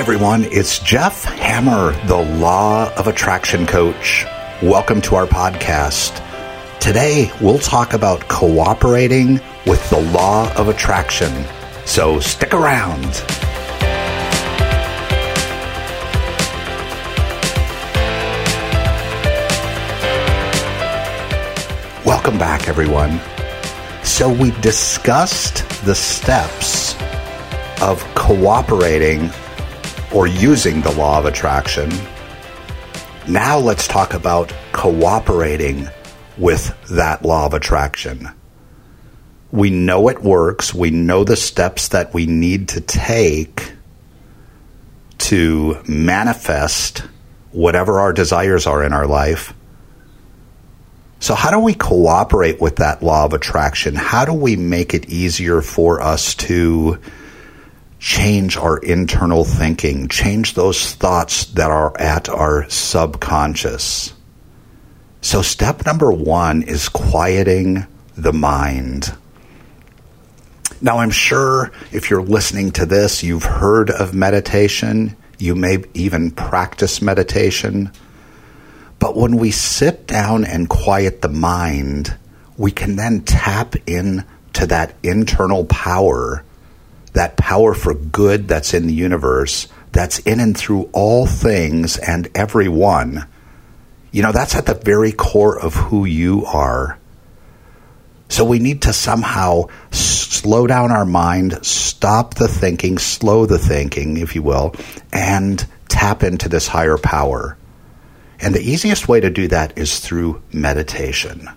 everyone, it's Jeff Hammer, the Law of Attraction Coach. Welcome to our podcast. Today, we'll talk about cooperating with the Law of Attraction. So stick around. Welcome back, everyone. So, we discussed the steps of cooperating or using the law of attraction. Now let's talk about cooperating with that law of attraction. We know it works. We know the steps that we need to take to manifest whatever our desires are in our life. So, how do we cooperate with that law of attraction? How do we make it easier for us to change our internal thinking, change those thoughts that are at our subconscious. So, step number one is quieting the mind. Now, I'm sure if you're listening to this, you've heard of meditation. You may even practice meditation. But when we sit down and quiet the mind, we can then tap into that internal power that power for good that's in the universe, that's in and through all things and everyone, you know, that's at the very core of who you are. So we need to somehow slow down our mind, stop the thinking, slow the thinking, if you will, and tap into this higher power. And the easiest way to do that is through meditation.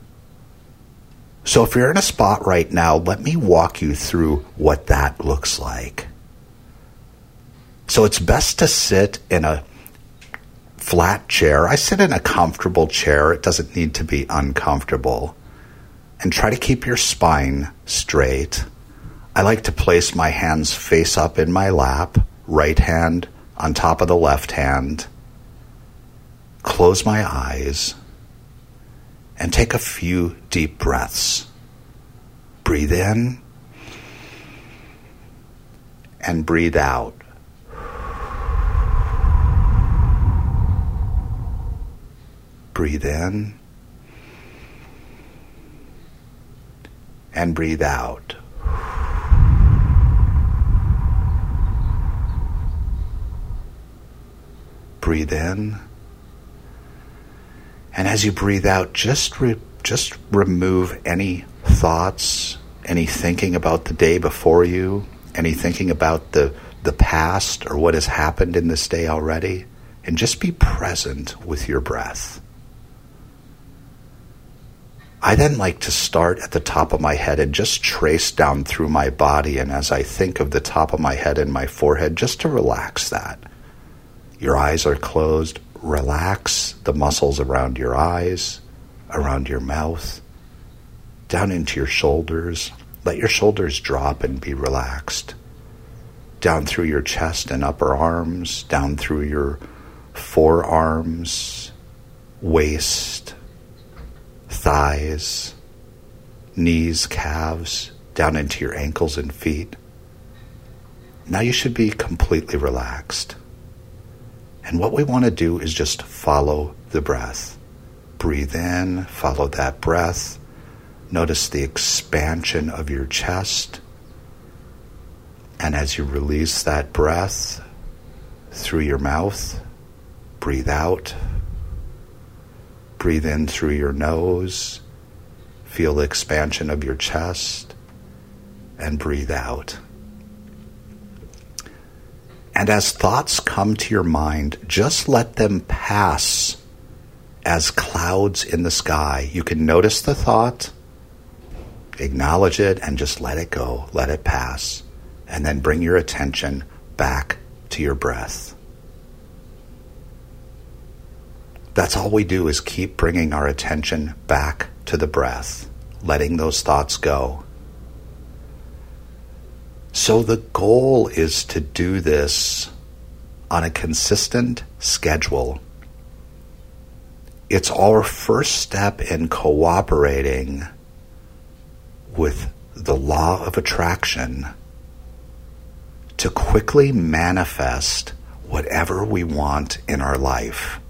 So if you're in a spot right now, let me walk you through what that looks like. So it's best to sit in a flat chair. I sit in a comfortable chair. It doesn't need to be uncomfortable. And try to keep your spine straight. I like to place my hands face up in my lap, right hand on top of the left hand. Close my eyes and take a few deep breaths. Breathe in and breathe out. Breathe in and breathe out. Breathe in and as you breathe out, just re- just remove any thoughts, any thinking about the day before you, any thinking about the the past or what has happened in this day already, and just be present with your breath. I then like to start at the top of my head and just trace down through my body. And as I think of the top of my head and my forehead, just to relax that. Your eyes are closed relax the muscles around your eyes, around your mouth, down into your shoulders. Let your shoulders drop and be relaxed. Down through your chest and upper arms, down through your forearms, waist, thighs, knees, calves, down into your ankles and feet. Now you should be completely relaxed. And what we want to do is just follow the breath. Breathe in, follow that breath. Notice the expansion of your chest. And as you release that breath through your mouth, breathe out. Breathe in through your nose. Feel the expansion of your chest. And breathe out. And as thoughts come to your mind, just let them pass as clouds in the sky. You can notice the thought, acknowledge it, and just let it go, let it pass. And then bring your attention back to your breath. That's all we do is keep bringing our attention back to the breath, letting those thoughts go. So the goal is to do this on a consistent schedule. It's our first step in cooperating with the law of attraction to quickly manifest whatever we want in our life.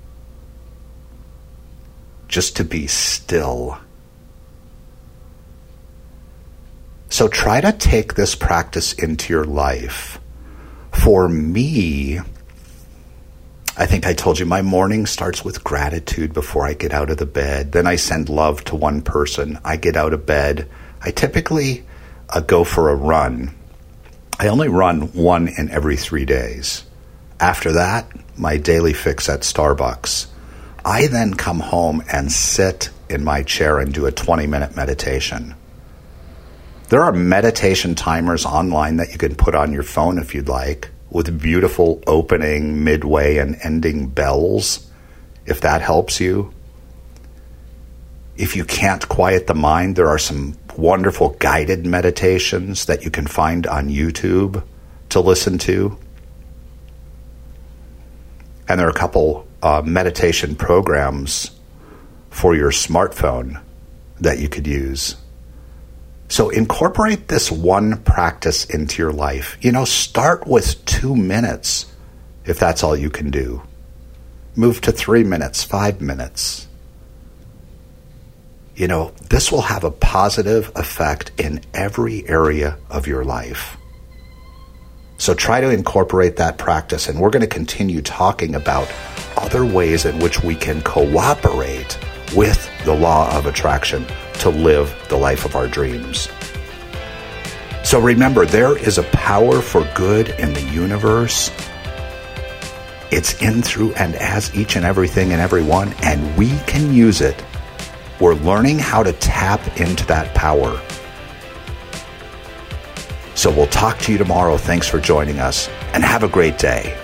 Just to be still. So try to take this practice into your life. For me, I think I told you my morning starts with gratitude before I get out of the bed. Then I send love to one person. I get out of bed. I typically uh, go for a run. I only run one in every three days. After that, my daily fix at Starbucks. I then come home and sit in my chair and do a 20 minute meditation. There are meditation timers online that you can put on your phone if you'd like with beautiful opening, midway, and ending bells, if that helps you. If you can't quiet the mind, there are some wonderful guided meditations that you can find on YouTube to listen to. And there are a couple uh, meditation programs for your smartphone that you could use. So incorporate this one practice into your life. You know, start with two minutes if that's all you can do. Move to three minutes, five minutes. You know, this will have a positive effect in every area of your life. So try to incorporate that practice, and we're going to continue talking about other ways in which we can cooperate with the law of attraction to live the life of our dreams. So remember, there is a power for good in the universe. It's in, through, and as each and everything and everyone, and we can use it. We're learning how to tap into that power. So we'll talk to you tomorrow. Thanks for joining us, and have a great day.